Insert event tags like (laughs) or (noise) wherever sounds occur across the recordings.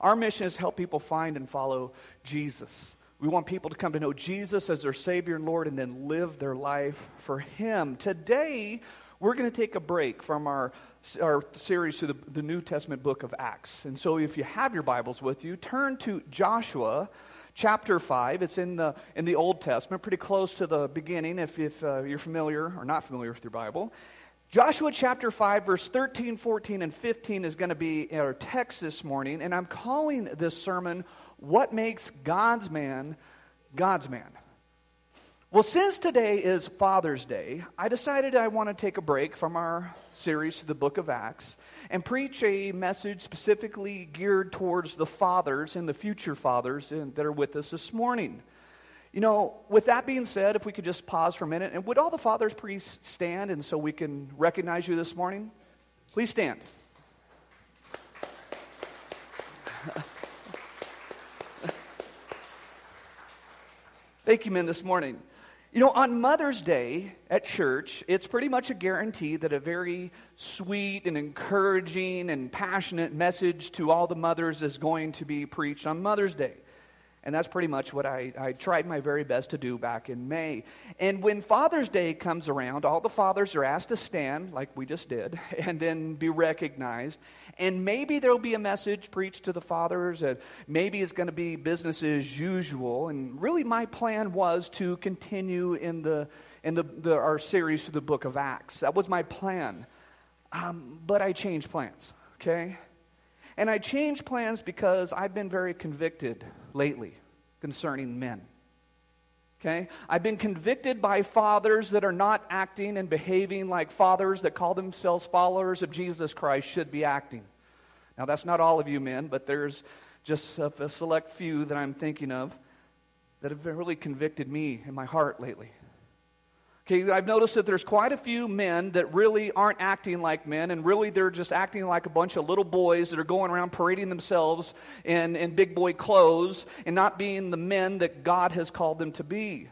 Our mission is help people find and follow Jesus. We want people to come to know Jesus as their Savior and Lord and then live their life for Him. Today, we're going to take a break from our, our series to the, the New Testament book of Acts. And so, if you have your Bibles with you, turn to Joshua chapter 5. It's in the, in the Old Testament, pretty close to the beginning if, if uh, you're familiar or not familiar with your Bible. Joshua chapter 5, verse 13, 14, and 15 is going to be our text this morning, and I'm calling this sermon, What Makes God's Man God's Man? Well, since today is Father's Day, I decided I want to take a break from our series to the book of Acts and preach a message specifically geared towards the fathers and the future fathers that are with us this morning. You know, with that being said, if we could just pause for a minute, and would all the fathers please stand and so we can recognize you this morning? Please stand. (laughs) Thank you, men, this morning. You know, on Mother's Day at church, it's pretty much a guarantee that a very sweet and encouraging and passionate message to all the mothers is going to be preached on Mother's Day. And that's pretty much what I, I tried my very best to do back in May. And when Father's Day comes around, all the fathers are asked to stand, like we just did, (laughs) and then be recognized. And maybe there'll be a message preached to the fathers, and maybe it's going to be business as usual. And really, my plan was to continue in, the, in the, the our series through the book of Acts. That was my plan. Um, but I changed plans, okay? And I changed plans because I've been very convicted lately concerning men. Okay? I've been convicted by fathers that are not acting and behaving like fathers that call themselves followers of Jesus Christ should be acting. Now, that's not all of you men, but there's just a, select few that I'm thinking of that have really convicted me in my heart lately. Okay, I've noticed that there's quite a few men that really aren't acting like men, and really they're just acting like a bunch of little boys that are going around parading themselves in, in big boy clothes and not being the men that God has called them to be.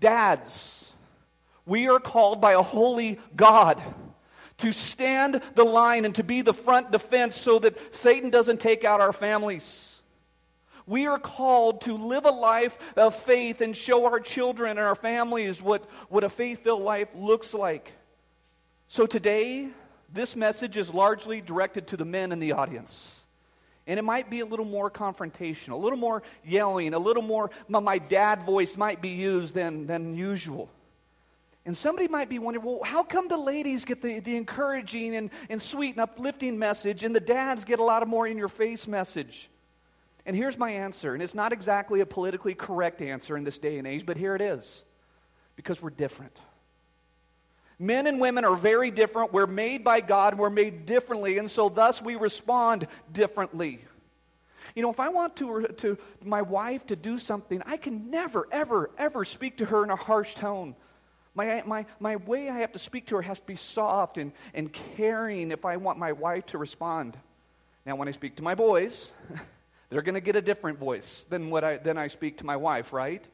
Dads, we are called by a holy God to stand the line and to be the front defense so that Satan doesn't take out our families. We are called to live a life of faith and show our children and our families what, what a faith filled life looks like. So today, this message is largely directed to the men in the audience. And it might be a little more confrontational, a little more yelling, a little more, my dad voice might be used than, than usual. And somebody might be wondering, well, how come the ladies get the, the encouraging and, and sweet and uplifting message and the dads get a lot of more in your face message? And here's my answer, and it's not exactly a politically correct answer in this day and age, but here it is because we're different. Men and women are very different. We're made by God, and we're made differently, and so thus we respond differently. You know, if I want to, to my wife to do something, I can never, ever, ever speak to her in a harsh tone. My, my, my way I have to speak to her has to be soft and, and caring if I want my wife to respond. Now, when I speak to my boys, (laughs) They're going to get a different voice than what I, than I speak to my wife, right?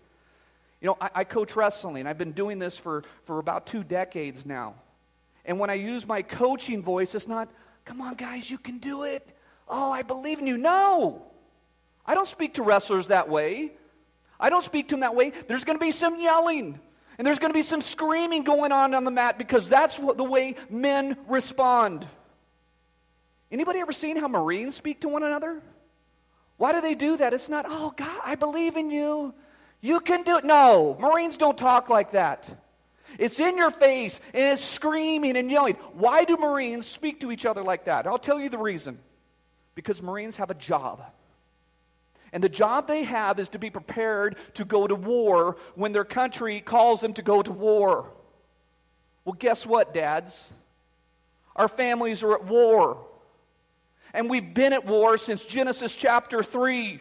You know, I, I coach wrestling. I've been doing this for, for about two decades now. And when I use my coaching voice, it's not, come on, guys, you can do it. Oh, I believe in you. No. I don't speak to wrestlers that way. I don't speak to them that way. There's going to be some yelling. And there's going to be some screaming going on on the mat because that's what, the way men respond. Anybody ever seen how Marines speak to one another? Why do they do that? It's not, oh, God, I believe in you. You can do it. No, Marines don't talk like that. It's in your face and it's screaming and yelling. Why do Marines speak to each other like that? I'll tell you the reason. Because Marines have a job. And the job they have is to be prepared to go to war when their country calls them to go to war. Well, guess what, dads? Our families are at war. And we've been at war since Genesis chapter 3.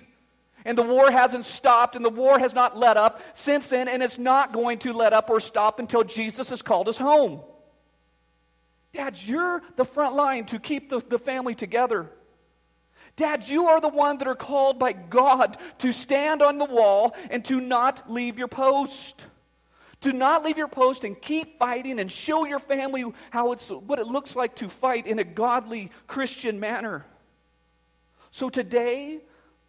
And the war hasn't stopped, and the war has not let up since then, and it's not going to let up or stop until Jesus has called us home. Dad, you're the front line to keep the, the family together. Dad, you are the one that are called by God to stand on the wall and to not leave your post. To not leave your post and keep fighting and show your family how it's, what it looks like to fight in a godly Christian manner. So today,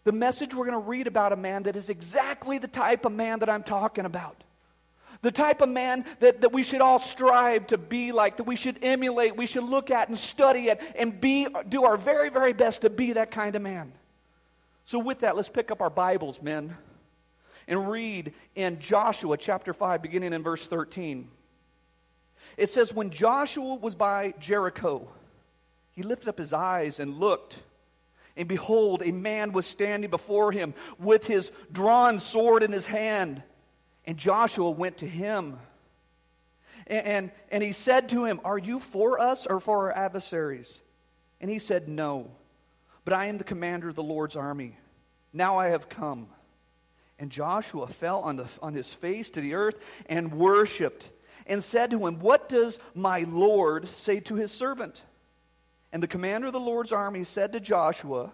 the message we're going to read about a man that is exactly the type of man that I'm talking about. The type of man that, that we should all strive to be like, that we should emulate, we should look at and study it and be, do our very, very best to be that kind of man. So, with that, let's pick up our Bibles, men, and read in Joshua chapter 5, beginning in verse 13. It says, When Joshua was by Jericho, he lifted up his eyes and looked. And behold, a man was standing before him with his drawn sword in his hand. And Joshua went to him. And, and, and, he said to him, Are you for us or for our adversaries? And he said, No, but I am the commander of the Lord's army. Now I have come. And Joshua fell on, the, on his face to the earth and worshiped and said to him, What does my Lord say to his servant? And the commander of the Lord's army said to Joshua,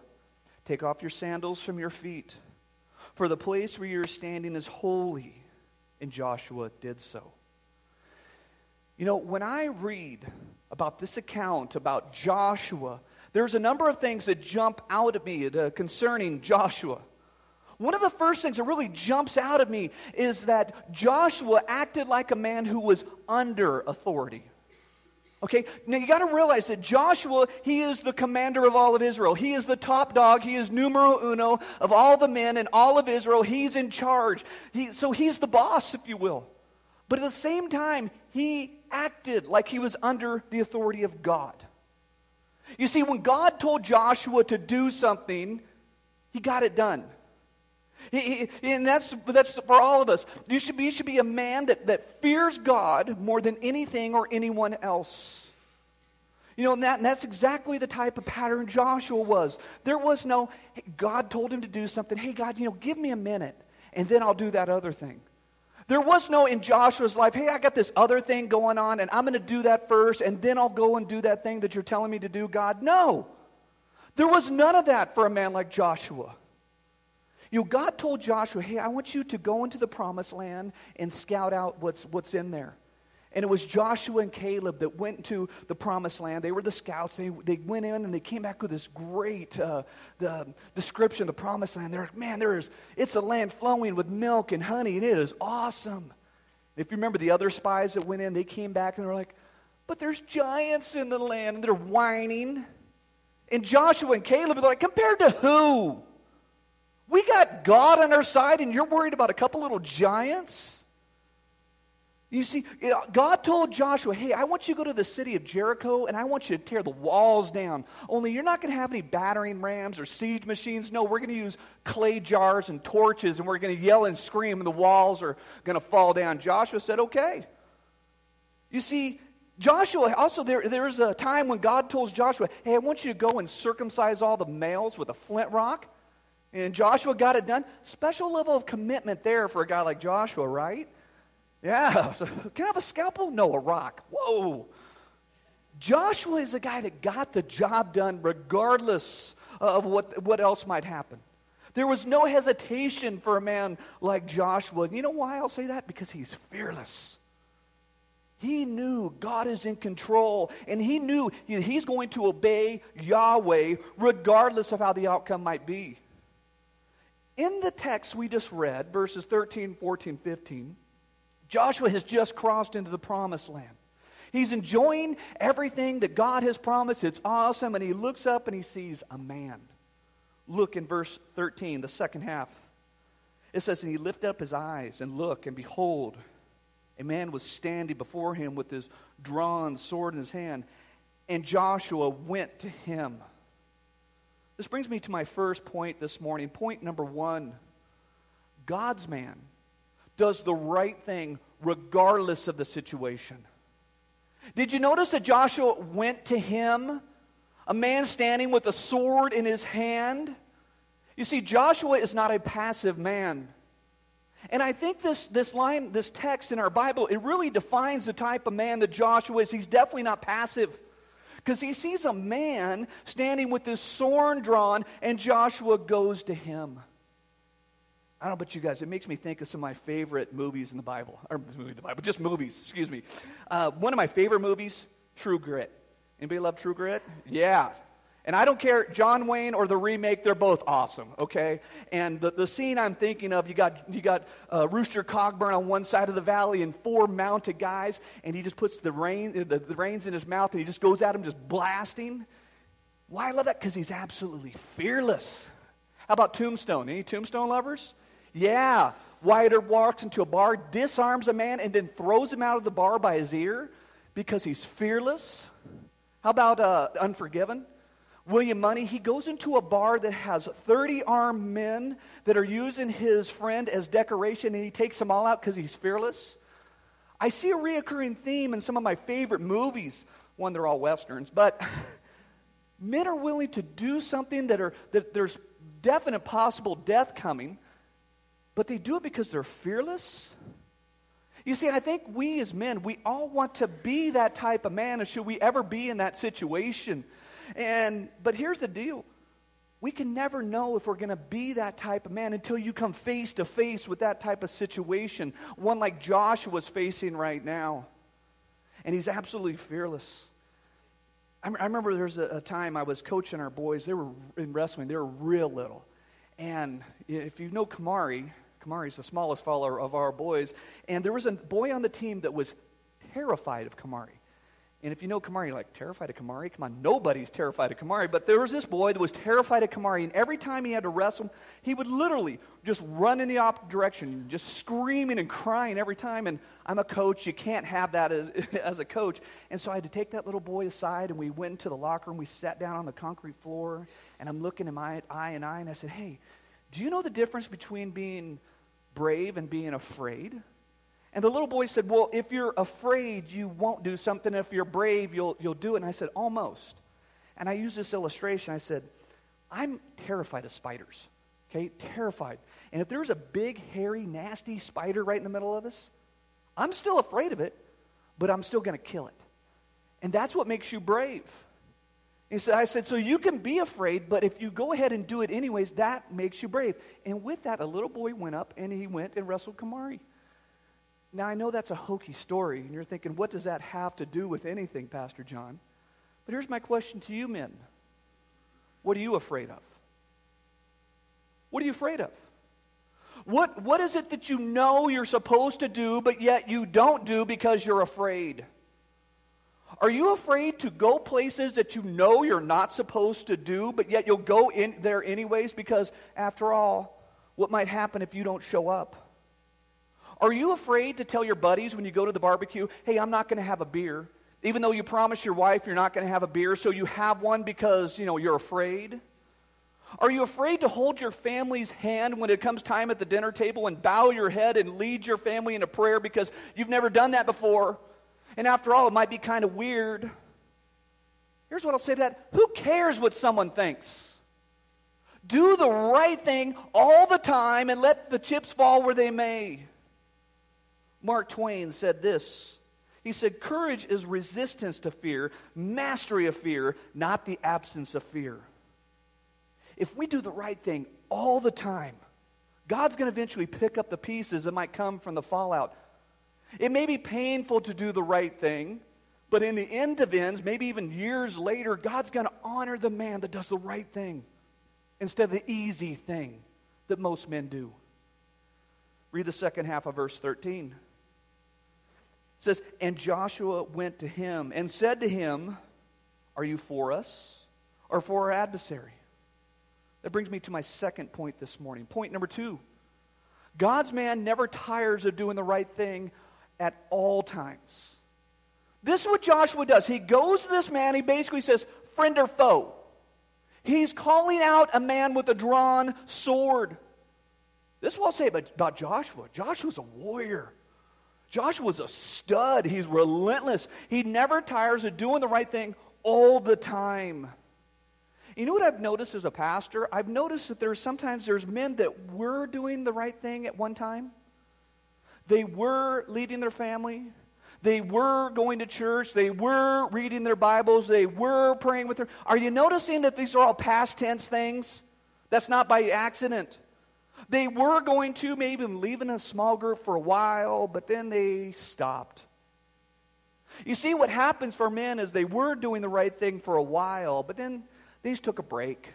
Take off your sandals from your feet, for the place where you're standing is holy and Joshua did so. You know, when I read about this account about Joshua, there's a number of things that jump out at me concerning Joshua. One of the first things that really jumps out at me is that Joshua acted like a man who was under authority. Okay, now you got to realize that Joshua, he is the commander of all of Israel. He is the top dog. He is numero uno of all the men in all of Israel. He's in charge. He, so he's the boss, if you will. But at the same time, he acted like he was under the authority of God. You see, when God told Joshua to do something, he got it done. He, he, and that's, that's for all of us. You should be, you should be a man that, that fears God more than anything or anyone else. You know, and, that, and that's exactly the type of pattern Joshua was. There was no, God told him to do something. Hey, God, you know, give me a minute, and then I'll do that other thing. There was no in Joshua's life, hey, I got this other thing going on, and I'm going to do that first, and then I'll go and do that thing that you're telling me to do, God. No. There was none of that for a man like Joshua. You know, God told Joshua, hey, I want you to go into the promised land and scout out what's, what's in there. And it was Joshua and Caleb that went to the promised land. They were the scouts. They, they went in and they came back with this great uh, the description of the promised land. They're like, man, there is, it's a land flowing with milk and honey, and it is awesome. If you remember the other spies that went in, they came back and they're like, but there's giants in the land, and they're whining. And Joshua and Caleb are like, compared to who? We got God on our side, and you're worried about a couple little giants? You see, God told Joshua, hey, I want you to go to the city of Jericho and I want you to tear the walls down. Only you're not going to have any battering rams or siege machines. No, we're going to use clay jars and torches and we're going to yell and scream and the walls are going to fall down. Joshua said, okay. You see, Joshua, also, there, there was a time when God told Joshua, hey, I want you to go and circumcise all the males with a flint rock. And Joshua got it done. Special level of commitment there for a guy like Joshua, right? Yeah. (laughs) So, can I have a scalpel? No, a rock. Whoa. Joshua is the guy that got the job done regardless of what, what else might happen. There was no hesitation for a man like Joshua. And you know why I'll say that? Because he's fearless. He knew God is in control, and he knew he's going to obey Yahweh regardless of how the outcome might be. In the text we just read, verses 13, 14, 15, Joshua has just crossed into the promised land. He's enjoying everything that God has promised. It's awesome. And he looks up and he sees a man. Look in verse 13, the second half. It says, And he lifted up his eyes and looked, and behold, a man was standing before him with his drawn sword in his hand. And Joshua went to him this brings me to my first point this morning. Point number one God's man does the right thing regardless of the situation. Did you notice that Joshua went to him, a man standing with a sword in his hand? You see, Joshua is not a passive man. And I think this, this line, this text in our Bible, it really defines the type of man that Joshua is. He's definitely not passive because he sees a man standing with his sword drawn, and Joshua goes to him. I don't know about you guys, it makes me think of some of my favorite movies in the Bible, or movie the Bible, just movies, excuse me. Uh, one of my favorite movies, True Grit. Anybody love True Grit? Yeah. And I don't care, John Wayne or the remake, they're both awesome, okay? And the, the scene I'm thinking of, you got, you got uh, Rooster Cogburn on one side of the valley and four mounted guys, and he just puts the, rein, the, the reins in his mouth and he just goes at him just blasting. Why I love that? Because he's absolutely fearless. How about Tombstone? Any Tombstone lovers? Yeah. Wyatt walks into a bar, disarms a man, and then throws him out of the bar by his ear because he's fearless. How about uh, Unforgiven? William Munny, he goes into a bar that has 30 armed men that are using his friend as decoration, and he takes them all out because he's fearless. I see a reoccurring theme in some of my favorite movies. One, they're all westerns, but (laughs) men are willing to do something that, are, that there's definite possible death coming, but they do it because they're fearless. You see, I think we as men, we all want to be that type of man, and should we ever be in that situation? And but here's the deal. We can never know if we're going to be that type of man until you come face to face with that type of situation, one like Joshua's facing right now. And he's absolutely fearless. I, remember there was a, time I was coaching our boys. They were in wrestling, they were real little. And if you know Kamari, Kamari's the smallest follower of our boys. And there was a boy on the team that was terrified of Kamari. And if you know Kamari, you're like, terrified of Kamari? Come on, nobody's terrified of Kamari. But there was this boy that was terrified of Kamari, and every time he had to wrestle, he would literally just run in the opposite direction, just screaming and crying every time. And I'm a coach, you can't have that as, (laughs) as a coach. And so I had to take that little boy aside, and we went into the locker room. We sat down on the concrete floor, and I'm looking in my eye and eye, and I said, hey, do you know the difference between being brave and being afraid? And the little boy said, Well, if you're afraid, you won't do something. If you're brave, you'll, you'll do it. And I said, Almost. And I used this illustration. I said, I'm terrified of spiders. Okay? Terrified. And if there's a big, hairy, nasty spider right in the middle of us, I'm still afraid of it, but I'm still going to kill it. And that's what makes you brave. He said, I said, so you can be afraid, but if you go ahead and do it anyways, that makes you brave. And with that, a little boy went up and he went and wrestled Kamari. Now, I know that's a hokey story, and you're thinking, what does that have to do with anything, Pastor John? But here's my question to you, men What are you afraid of? What are you afraid of? What, what is it that you know you're supposed to do, but yet you don't do because you're afraid? Are you afraid to go places that you know you're not supposed to do, but yet you'll go in there anyways because, after all, what might happen if you don't show up? Are you afraid to tell your buddies when you go to the barbecue, hey, I'm not going to have a beer? Even though you promised your wife you're not going to have a beer, so you have one because, you know, you're afraid? Are you afraid to hold your family's hand when it comes time at the dinner table and bow your head and lead your family into prayer because you've never done that before? And after all, it might be kind of weird. Here's what I'll say to that Who cares what someone thinks? Do the right thing all the time and let the chips fall where they may. Mark Twain said this. He said, Courage is resistance to fear, mastery of fear, not the absence of fear. If we do the right thing all the time, God's going to eventually pick up the pieces that might come from the fallout. It may be painful to do the right thing, but in the end of ends, maybe even years later, God's going to honor the man that does the right thing instead of the easy thing that most men do. Read the second half of verse 13. It says, And Joshua went to him and said to him, Are you for us or for our adversary? That brings me to my second point this morning. Point number two God's man never tires of doing the right thing at all times. This is what Joshua does. He goes to this man, he basically says, Friend or foe? He's calling out a man with a drawn sword. This is what I'll say about, about Joshua. Joshua's a warrior. Joshua's a stud. He's relentless. He never tires of doing the right thing all the time. You know what I've noticed as a pastor? I've noticed that there's sometimes there's men that were doing the right thing at one time. They were leading their family. They were going to church. They were reading their Bibles. They were praying with their. Are you noticing that these are all past tense things? That's not by accident. They were going to maybe leave in a small group for a while, but then they stopped. You see, what happens for men is they were doing the right thing for a while, but then They just took a break.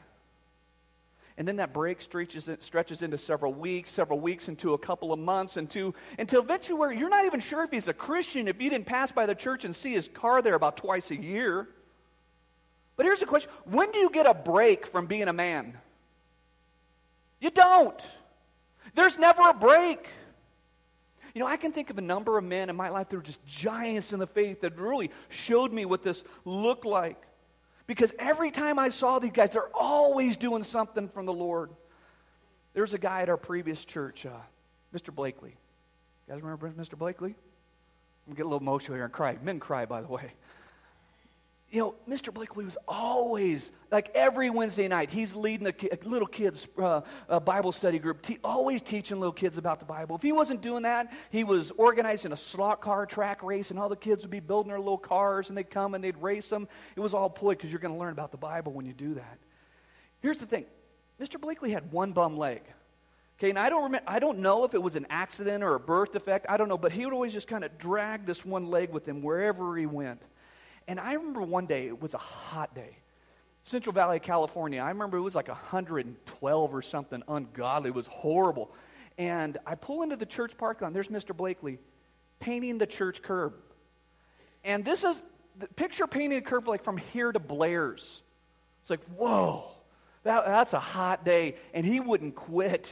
And then that break stretches, stretches into several weeks, several weeks into a couple of months, into, until eventually you're not even sure if he's a Christian if you didn't pass by the church and see his car there about twice a year. But here's the question when do you get a break from being a man? You don't. There's never a break. You know, I can think of a number of men in my life that were just giants in the faith that really showed me what this looked like. Because every time I saw these guys, they're always doing something from the Lord. There's a guy at our previous church, uh, Mr. Blakely. You guys remember Mr. Blakely? I'm get a little emotional here and cry. Men cry, by the way you know, Mr. Blakely was always, like every Wednesday night, he's leading a, a little kids' uh, a Bible study group, te- always teaching little kids about the Bible. If he wasn't doing that, he was organizing a slot car track race, and all the kids would be building their little cars, and they'd come and they'd race them. It was all ploy because you're going to learn about the Bible when you do that. Here's the thing Mr. Blakely had one bum leg. Okay, and I don't, remember, I don't know if it was an accident or a birth defect. I don't know, but he would always just kind of drag this one leg with him wherever he went. And I remember one day, it was a hot day. Central Valley, California. I remember it was like 112 or something ungodly. It was horrible. And I pull into the church parking lot, there's Mr. Blakely painting the church curb. And this is, the picture painting a curb like from here to Blair's. It's like, whoa, that, that's a hot day. And he wouldn't quit.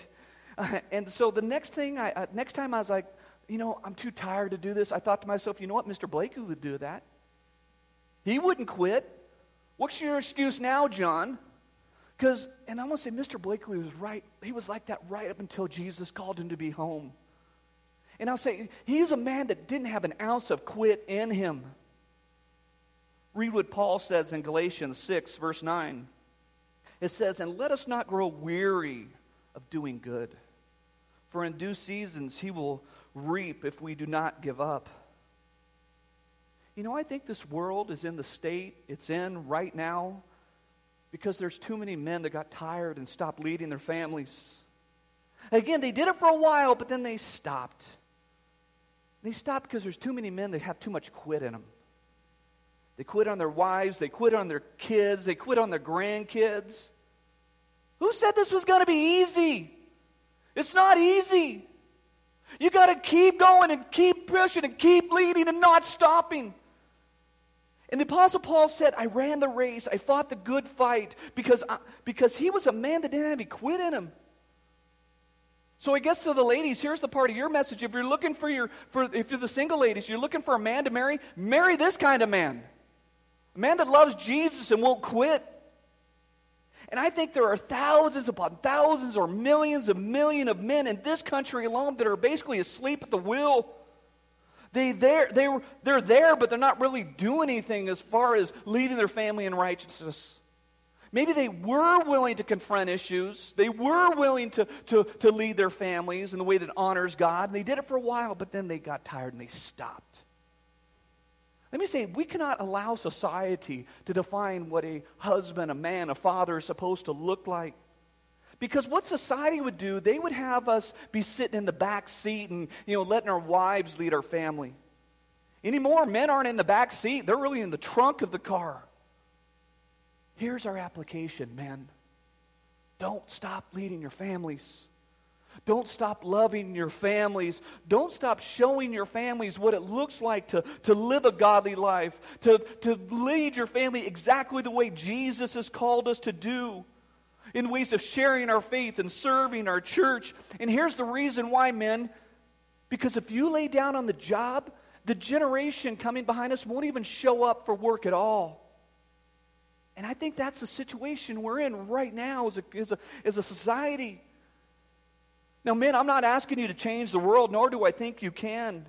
(laughs) And so the next thing, I, uh, next time I was like, you know, I'm too tired to do this. I thought to myself, you know what, Mr. Blakely would do that. He wouldn't quit. What's your excuse now, John? Because, and I'm going to say, Mr. Blakely was right. He was like that right up until Jesus called him to be home. And I'll say, he's a man that didn't have an ounce of quit in him. Read what Paul says in Galatians 6, verse 9. It says, And let us not grow weary of doing good, for in due seasons he will reap if we do not give up. You know, I think this world is in the state it's in right now because there's too many men that got tired and stopped leading their families. Again, they did it for a while, but then they stopped. They stopped because there's too many men that have too much quit in them. They quit on their wives, they quit on their kids, they quit on their grandkids. Who said this was going to be easy? It's not easy. You got to keep going and keep pushing and keep leading and not stopping. And the Apostle Paul said, I ran the race, I fought the good fight, because, I, because he was a man that didn't have any quit in him. So I guess to the ladies, here's the part of your message. If you're looking for your, for, if you're the single ladies, you're looking for a man to marry, marry this kind of man. A man that loves Jesus and won't quit. And I think there are thousands upon thousands or millions of million of men in this country alone that are basically asleep at the wheel. They, they're, they they're there, but they're not really doing anything as far as leading their family in righteousness. Maybe they were willing to confront issues. They were willing to, to, to lead their families in the way that honors God. And they did it for a while, but then they got tired and they stopped. Let me say, we cannot allow society to define what a husband, a man, a father is supposed to look like. Because what society would do, they would have us be sitting in the back seat and, you know, letting our wives lead our family. Anymore, men aren't in the back seat, they're really in the trunk of the car. Here's our application, men. Don't stop leading your families. Don't stop loving your families. Don't stop showing your families what it looks like to, to live a godly life, to, to lead your family exactly the way Jesus has called us to do in ways of sharing our faith and serving our church. And here's the reason why, men. Because if you lay down on the job, the generation coming behind us won't even show up for work at all. And I think that's the situation we're in right now as a, as a, as a society. Now, men, I'm not asking you to change the world, nor do I think you can.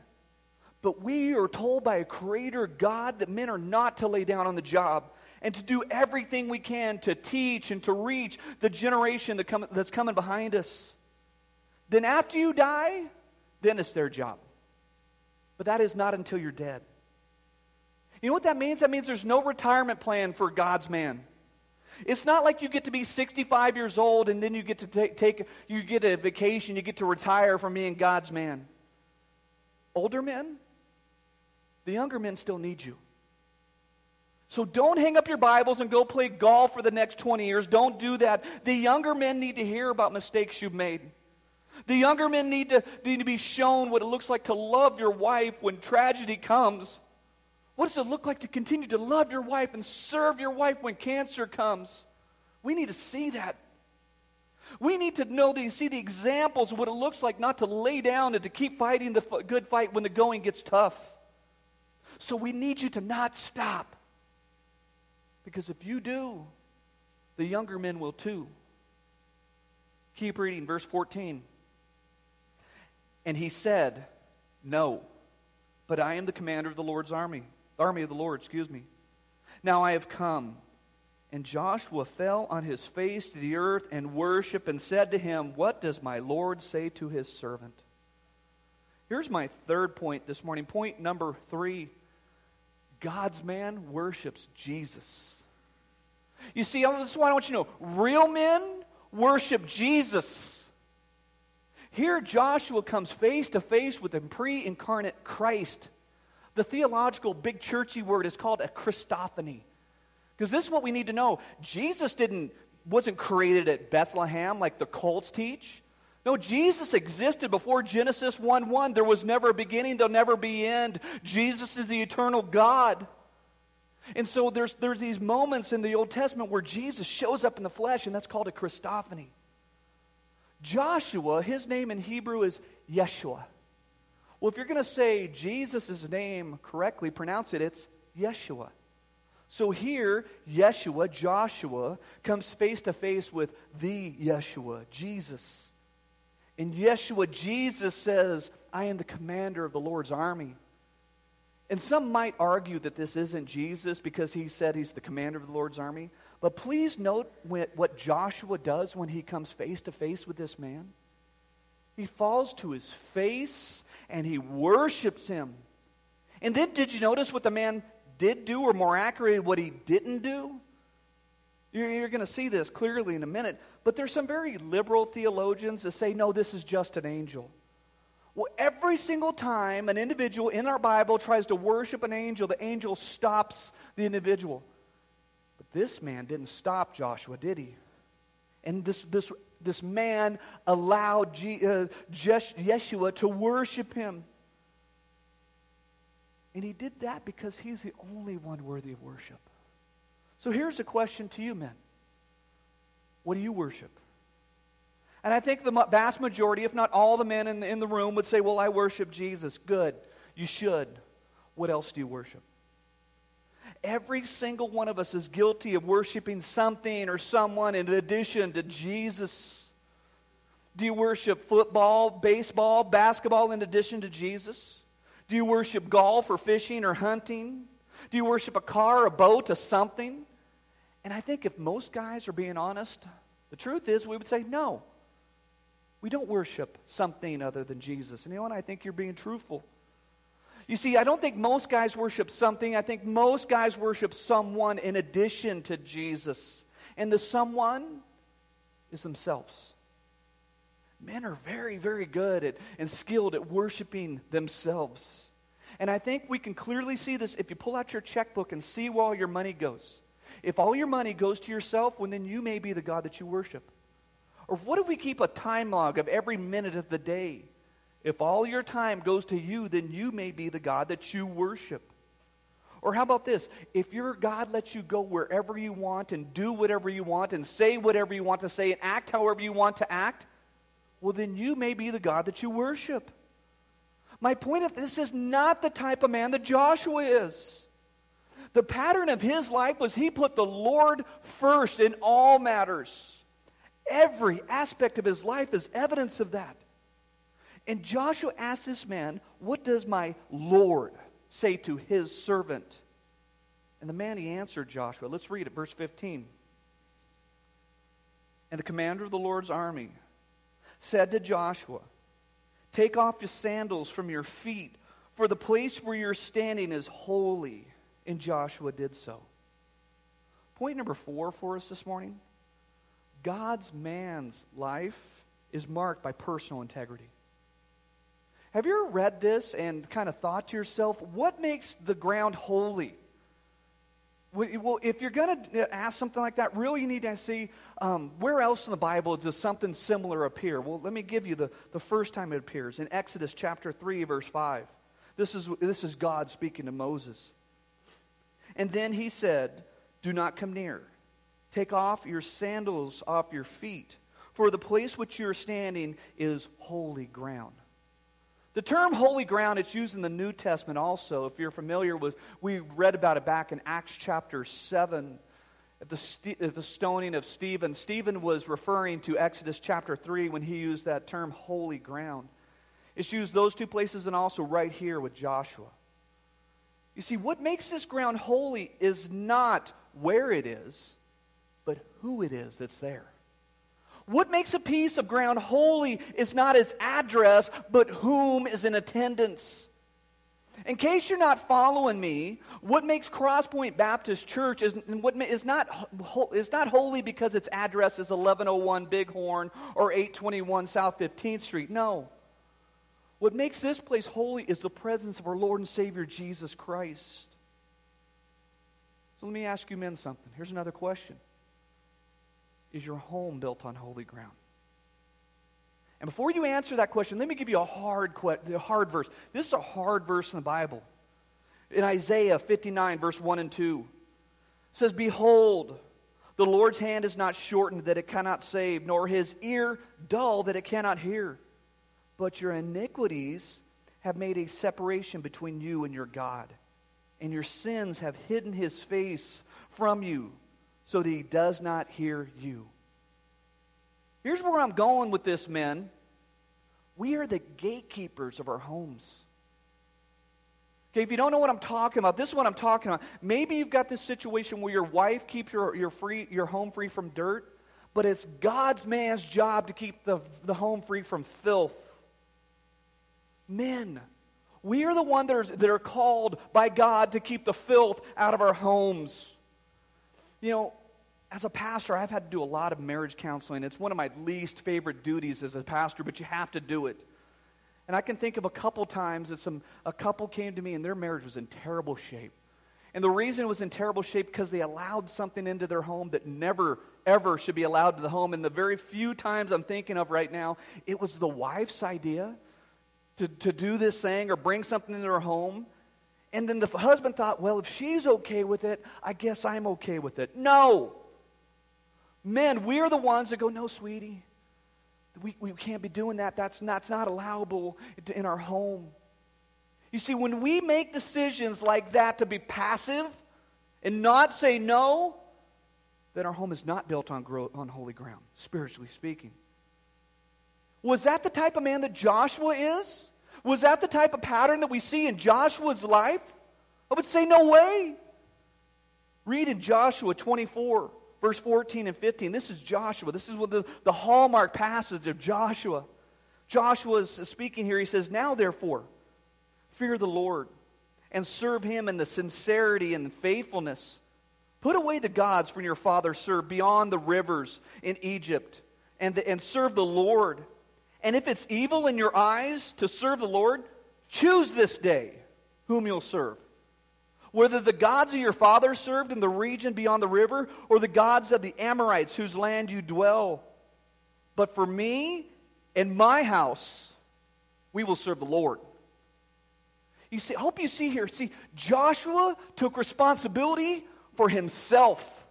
But we are told by a creator God that men are not to lay down on the job and to do everything we can to teach and to reach the generation that come, that's coming behind us. Then, after you die, then it's their job. But that is not until you're dead. You know what that means? That means there's no retirement plan for God's man. It's not like you get to be 65 years old and then you get to take, take you get a vacation, you get to retire from being God's man. Older men, the younger men still need you. So don't hang up your Bibles and go play golf for the next 20 years. Don't do that. The younger men need to hear about mistakes you've made. The younger men need to, need to be shown what it looks like to love your wife when tragedy comes. What does it look like to continue to love your wife and serve your wife when cancer comes? We need to see that. We need to know that you see the examples of what it looks like not to lay down and to keep fighting the good fight when the going gets tough. So we need you to not stop. Because if you do, the younger men will too. Keep reading, verse 14. And he said, No, but I am the commander of the Lord's army, army of the Lord, excuse me. Now I have come. And Joshua fell on his face to the earth and worshiped and said to him, What does my Lord say to his servant? Here's my third point this morning. Point number three God's man worships Jesus. You see, this is why I want you to know real men worship Jesus. Here, Joshua comes face to face with a pre incarnate Christ. The theological, big churchy word is called a Christophany. Because this is what we need to know. Jesus didn't, wasn't created at Bethlehem like the cults teach. No, Jesus existed before Genesis 1 1. There was never a beginning, there'll never be an end. Jesus is the eternal God. And so there's, there's these moments in the Old Testament where Jesus shows up in the flesh, and that's called a Christophany. Joshua, his name in Hebrew is Yeshua. Well, if you're going to say Jesus' name correctly, pronounce it, it's Yeshua. So here, Yeshua, Joshua, comes face to face with the Yeshua, Jesus. And Yeshua, Jesus says, I am the commander of the Lord's army. And some might argue that this isn't Jesus because he said he's the commander of the Lord's army. But please note what Joshua does when he comes face to face with this man. He falls to his face and he worships him. And then, did you notice what the man did do, or more accurately, what he didn't do? You're going to see this clearly in a minute. But there's some very liberal theologians that say, no, this is just an angel. Well, every single time an individual in our Bible tries to worship an angel, the angel stops the individual. But this man didn't stop Joshua, did he? And this, this, this man allowed G, uh, Yeshua to worship him. And he did that because he's the only one worthy of worship. So here's a question to you, men. What do you worship? And I think the vast majority, if not all the men in the, in the room, would say, Well, I worship Jesus. Good. You should. What else do you worship? Every single one of us is guilty of worshiping something or someone in addition to Jesus. Do you worship football, baseball, basketball in addition to Jesus? Do you worship golf or fishing or hunting? Do you worship a car, a boat, a something? And I think if most guys are being honest, the truth is we would say no. We don't worship something other than Jesus. And you know what? I think you're being truthful. You see, I don't think most guys worship something. I think most guys worship someone in addition to Jesus. And the someone is themselves. Men are very, very good at, and skilled at worshiping themselves. And I think we can clearly see this if you pull out your checkbook and see where all your money goes. If all your money goes to yourself, well, then you may be the God that you worship. Or what if we keep a time log of every minute of the day? If all your time goes to you, then you may be the God that you worship. Or how about this? If your God lets you go wherever you want and do whatever you want and say whatever you want to say and act however you want to act, well, then you may be the God that you worship. My point of this is not the type of man that Joshua is. The pattern of his life was he put the Lord first in all matters. Every aspect of his life is evidence of that. And Joshua asked this man, What does my Lord say to his servant? And the man he answered Joshua. Let's read it, verse 15. And the commander of the Lord's army said to Joshua, Take off your sandals from your feet, for the place where you're standing is holy. And Joshua did so. Point number four for us this morning God's man's life is marked by personal integrity. Have you ever read this and kind of thought to yourself, what makes the ground holy? Well, if you're going to ask something like that, really you need to see um, where else in the Bible does something similar appear? Well, let me give you the, the first time it appears in Exodus chapter 3, verse 5. This is, this is God speaking to Moses. And then he said, Do not come near. Take off your sandals off your feet, for the place which you are standing is holy ground. The term holy ground, it's used in the New Testament also. If you're familiar with, we read about it back in Acts chapter 7 at the, at the stoning of Stephen. Stephen was referring to Exodus chapter 3 when he used that term holy ground. It's used those two places and also right here with Joshua. You see, what makes this ground holy is not where it is, but who it is that's there. What makes a piece of ground holy is not its address, but whom is in attendance. In case you're not following me, what makes Crosspoint Baptist Church is, not, is not holy because its address is 1101 Bighorn or 821 South 15th Street. No. What makes this place holy is the presence of our Lord and Savior Jesus Christ. So let me ask you men something. Here's another question is your home built on holy ground? And before you answer that question, let me give you a hard, a hard verse. This is a hard verse in the Bible. In Isaiah 59, verse 1 and 2, it says, Behold, the Lord's hand is not shortened that it cannot save, nor his ear dull that it cannot hear. But your iniquities have made a separation between you and your God, and your sins have hidden his face from you so that he does not hear you. Here's where I'm going with this, men. We are the gatekeepers of our homes. Okay, if you don't know what I'm talking about, this is what I'm talking about. Maybe you've got this situation where your wife keeps your, your, free, your home free from dirt, but it's God's man's job to keep the, the home free from filth. Men, we are the ones that are, called by God to keep the filth out of our homes. You know, as a pastor, I've had to do a lot of marriage counseling. It's one of my least favorite duties as a pastor, but you have to do it. And I can think of a couple times that some a couple came to me and their marriage was in terrible shape. And the reason it was in terrible shape because they allowed something into their home that never ever should be allowed to the home. And the very few times I'm thinking of right now, it was the wife's idea to, to do this thing or bring something into her home and then the husband thought, well, if she's okay with it, I guess I'm okay with it. No. Men, we're the ones that go, no, sweetie, we, we can't be doing that. That's not, that's not allowable in our home. You see, when we make decisions like that to be passive and not say no, then our home is not built on, on holy ground, spiritually speaking. Was that the type of man that Joshua is? Was that the type of pattern that we see in Joshua's life? I would say, no way. Read in Joshua 24, verse 14 and 15. This is Joshua. This is what the, the hallmark passage of Joshua. Joshua is speaking here. He says, Now therefore, fear the Lord and serve him in the sincerity and faithfulness. Put away the gods from your father served beyond the rivers in Egypt and, the, and serve the Lord. And if it's evil in your eyes to serve the Lord, choose this day whom you'll serve. Whether the gods of your fathers served in the region beyond the river, or the gods of the Amorites whose land you dwell. But for me and my house, we will serve the Lord. You see, I hope you see here. See, Joshua took responsibility for himself.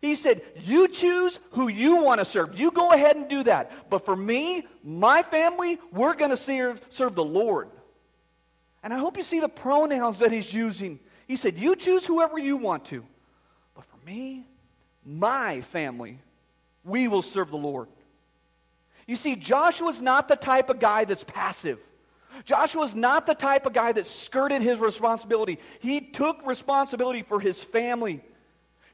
He said, You choose who you want to serve. You go ahead and do that. But for me, my family, we're going to serve, serve the Lord. And I hope you see the pronouns that he's using. He said, You choose whoever you want to. But for me, my family, we will serve the Lord. You see, Joshua's not the type of guy that's passive. Joshua's not the type of guy that skirted his responsibility. He took responsibility for his family.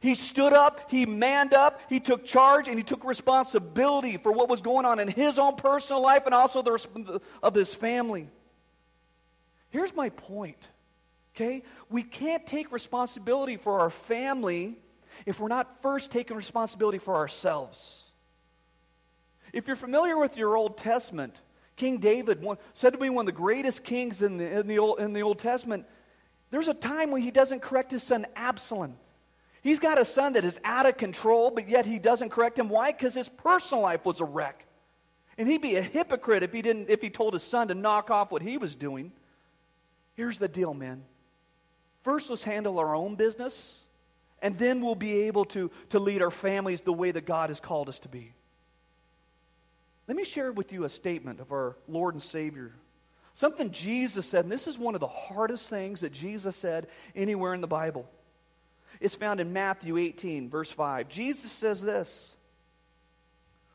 He stood up, he manned up, he took charge, and he took responsibility for what was going on in his own personal life and also the of his family. Here's my point. Okay? We can't take responsibility for our family if we're not first taking responsibility for ourselves. If you're familiar with your Old Testament, King David, said to be one of the greatest kings in the, in the, Old, in the Old Testament, There's a time when he doesn't correct his son Absalom. He's got a son that is out of control, but yet he doesn't correct him. Why? Because his personal life was a wreck. And he'd be a hypocrite if he didn't if he told his son to knock off what he was doing. Here's the deal, men. First, let's handle our own business, and then we'll be able to, to lead our families the way that God has called us to be. Let me share with you a statement of our Lord and Savior. Something Jesus said, and this is one of the hardest things that Jesus said anywhere in the Bible. It's found in Matthew 18, verse 5. Jesus says this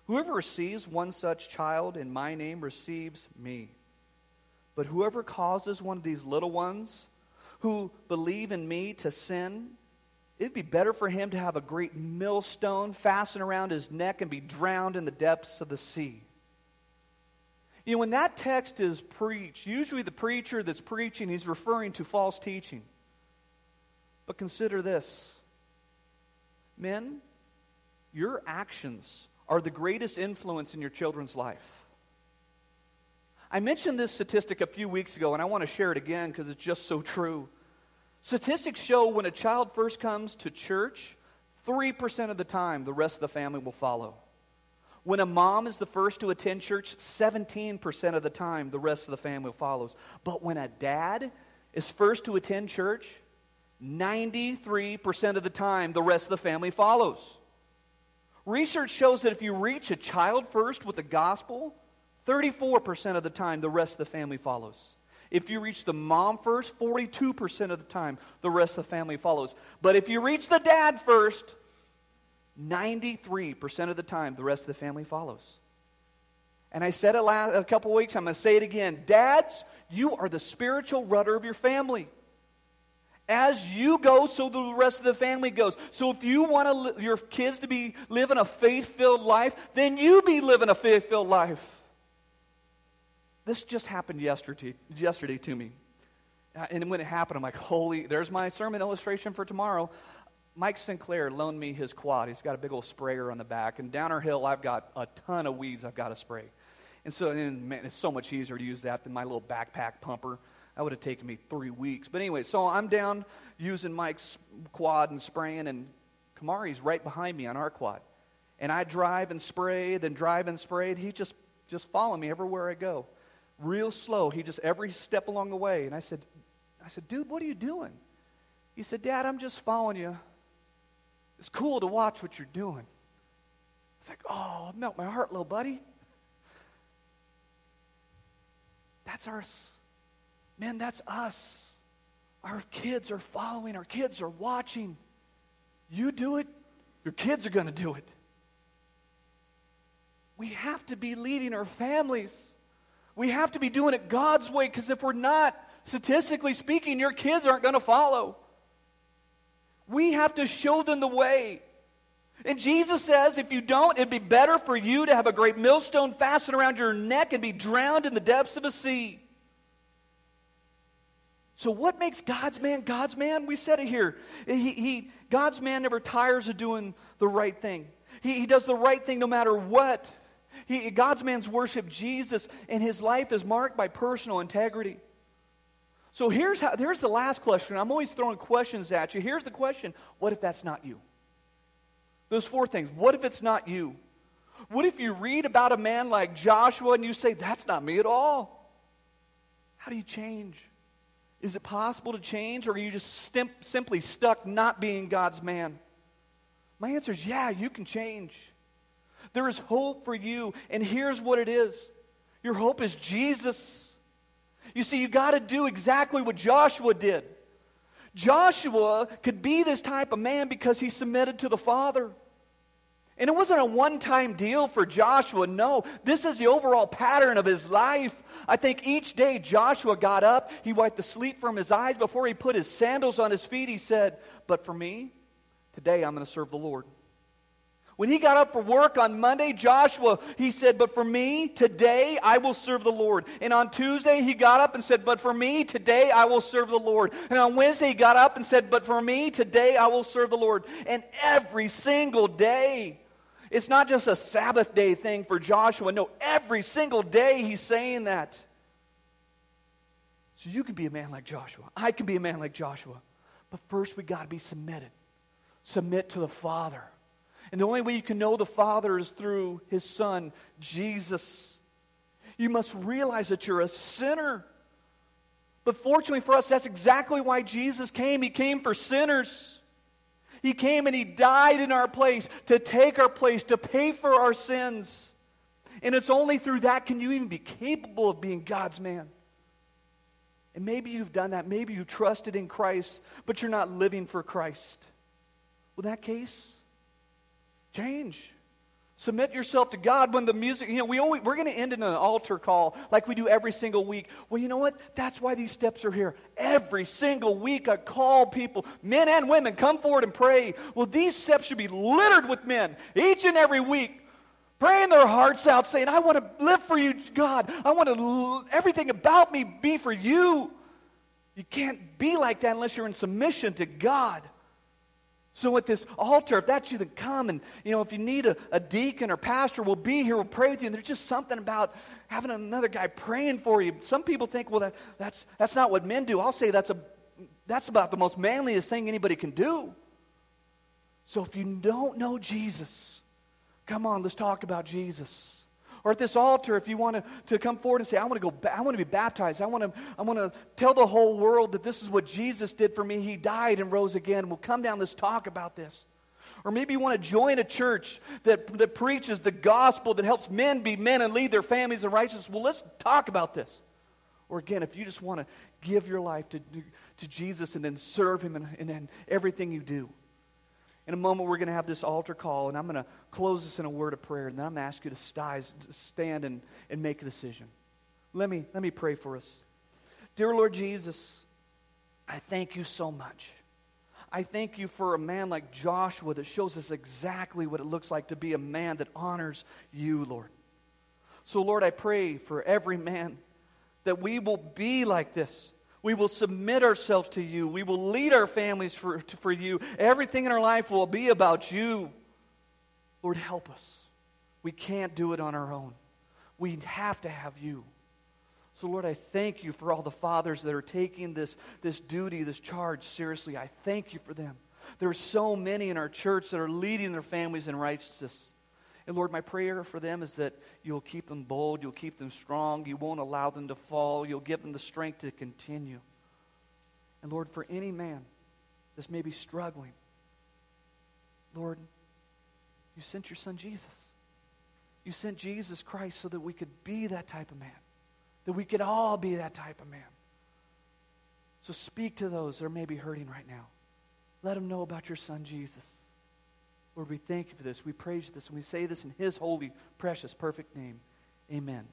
Whoever receives one such child in my name receives me. But whoever causes one of these little ones who believe in me to sin, it'd be better for him to have a great millstone fastened around his neck and be drowned in the depths of the sea. You know, when that text is preached, usually the preacher that's preaching, he's referring to false teaching. But consider this men, your actions are the greatest influence in your children's life. I mentioned this statistic a few weeks ago, and I want to share it again because it's just so true. Statistics show when a child first comes to church, 3% of the time the rest of the family will follow. When a mom is the first to attend church, 17% of the time the rest of the family follows. But when a dad is first to attend church, 93% of the time the rest of the family follows. Research shows that if you reach a child first with the gospel, 34% of the time, the rest of the family follows. If you reach the mom first, 42% of the time, the rest of the family follows. But if you reach the dad first, 93% of the time, the rest of the family follows. And I said it last, a couple weeks, I'm going to say it again. Dads, you are the spiritual rudder of your family. As you go, so the rest of the family goes. So if you want to, your kids to be living a faith-filled life, then you be living a faith-filled life. This just happened yesterday, yesterday to me. Uh, and when it happened, I'm like, holy, there's my sermon illustration for tomorrow. Mike Sinclair loaned me his quad. He's got a big old sprayer on the back. And down our hill, I've got a ton of weeds I've got to spray. And so, and man, it's so much easier to use that than my little backpack pumper. That would have taken me three weeks. But anyway, so I'm down using Mike's quad and spraying, and Kamari's right behind me on our quad. And I drive and spray, then drive and spray, he just, just follow me everywhere I go real slow. He just every step along the way. And I said, I said, dude, what are you doing? He said, Dad, I'm just following you. It's cool to watch what you're doing. It's like, oh, melt my heart, little buddy. That's our, man, that's us. Our kids are following, our kids are watching. You do it, your kids are going to do it. We have to be leading our families. We have to be doing it God's way because if we're not, statistically speaking, your kids aren't going to follow. We have to show them the way. And Jesus says, if you don't, it'd be better for you to have a great millstone fastened around your neck and be drowned in the depths of a sea. So, what makes God's man God's man? We said it here. He, he, God's man never tires of doing the right thing, he, he does the right thing no matter what. He, God's man's worship Jesus, and his life is marked by personal integrity. So here's, how, here's the last question. I'm always throwing questions at you. Here's the question What if that's not you? Those four things. What if it's not you? What if you read about a man like Joshua and you say, That's not me at all? How do you change? Is it possible to change, or are you just stim- simply stuck not being God's man? My answer is yeah, you can change. There is hope for you. And here's what it is your hope is Jesus. You see, you got to do exactly what Joshua did. Joshua could be this type of man because he submitted to the Father. And it wasn't a one time deal for Joshua. No, this is the overall pattern of his life. I think each day Joshua got up, he wiped the sleep from his eyes. Before he put his sandals on his feet, he said, But for me, today I'm going to serve the Lord. When he got up for work on Monday, Joshua, he said, But for me, today I will serve the Lord. And on Tuesday, he got up and said, But for me, today I will serve the Lord. And on Wednesday, he got up and said, But for me, today I will serve the Lord. And every single day, it's not just a Sabbath day thing for Joshua. No, every single day he's saying that. So you can be a man like Joshua. I can be a man like Joshua. But first, we got to be submitted. Submit to the Father. And the only way you can know the Father is through His Son, Jesus. You must realize that you're a sinner. But fortunately for us, that's exactly why Jesus came. He came for sinners. He came and He died in our place to take our place, to pay for our sins. And it's only through that can you even be capable of being God's man. And maybe you've done that. Maybe you trusted in Christ, but you're not living for Christ. Well, in that case, change. Submit yourself to God when the music, you know, we always, we're going to end in an altar call like we do every single week. Well, you know what? That's why these steps are here. Every single week I call people, men and women, come forward and pray. Well, these steps should be littered with men each and every week. Praying their hearts out, saying, I want to live for you, God. I want to, everything about me be for you. You can't be like that unless you're in submission to God. So at this altar, if that's you, then come and, you know, if you need a, a deacon or pastor, we'll be here, we'll pray with you. And there's just something about having another guy praying for you. Some people think, well, that, that's, that's not what men do. I'll say that's, a, that's about the most manliest thing anybody can do. So if you don't know Jesus, Come on, let's talk about Jesus. Or at this altar, if you want to, to come forward and say, I want to go, I want to be baptized. I want to, I want to tell the whole world that this is what Jesus did for me. He died and rose again. We'll come down, let's talk about this. Or maybe you want to join a church that, that preaches the gospel that helps men be men and lead their families in righteousness. Well, let's talk about this. Or again, if you just want to give your life to, to Jesus and then serve Him in, in everything you do. In a moment, we're going to have this altar call, and I'm going to close this in a word of prayer, and then I'm going to ask you to stand and, and make a decision. Let me, let me pray for us. Dear Lord Jesus, I thank you so much. I thank you for a man like Joshua that shows us exactly what it looks like to be a man that honors you, Lord. So, Lord, I pray for every man that we will be like this we will submit ourselves to you. We will lead our families for, for you. Everything in our life will be about you. Lord, help us. We can't do it on our own. We have to have you. So, Lord, I thank you for all the fathers that are taking this, this duty, this charge seriously. I thank you for them. There are so many in our church that are leading their families in righteousness. And Lord, my prayer for them is that you'll keep them bold, you'll keep them strong, you won't allow them to fall, you'll give them the strength to continue. And Lord, for any man that's maybe struggling, Lord, you sent your son Jesus. You sent Jesus Christ so that we could be that type of man, that we could all be that type of man. So speak to those that are maybe hurting right now. Let them know about your son Jesus. Lord, we thank you for this. We praise this, and we say this in his holy, precious, perfect name. Amen.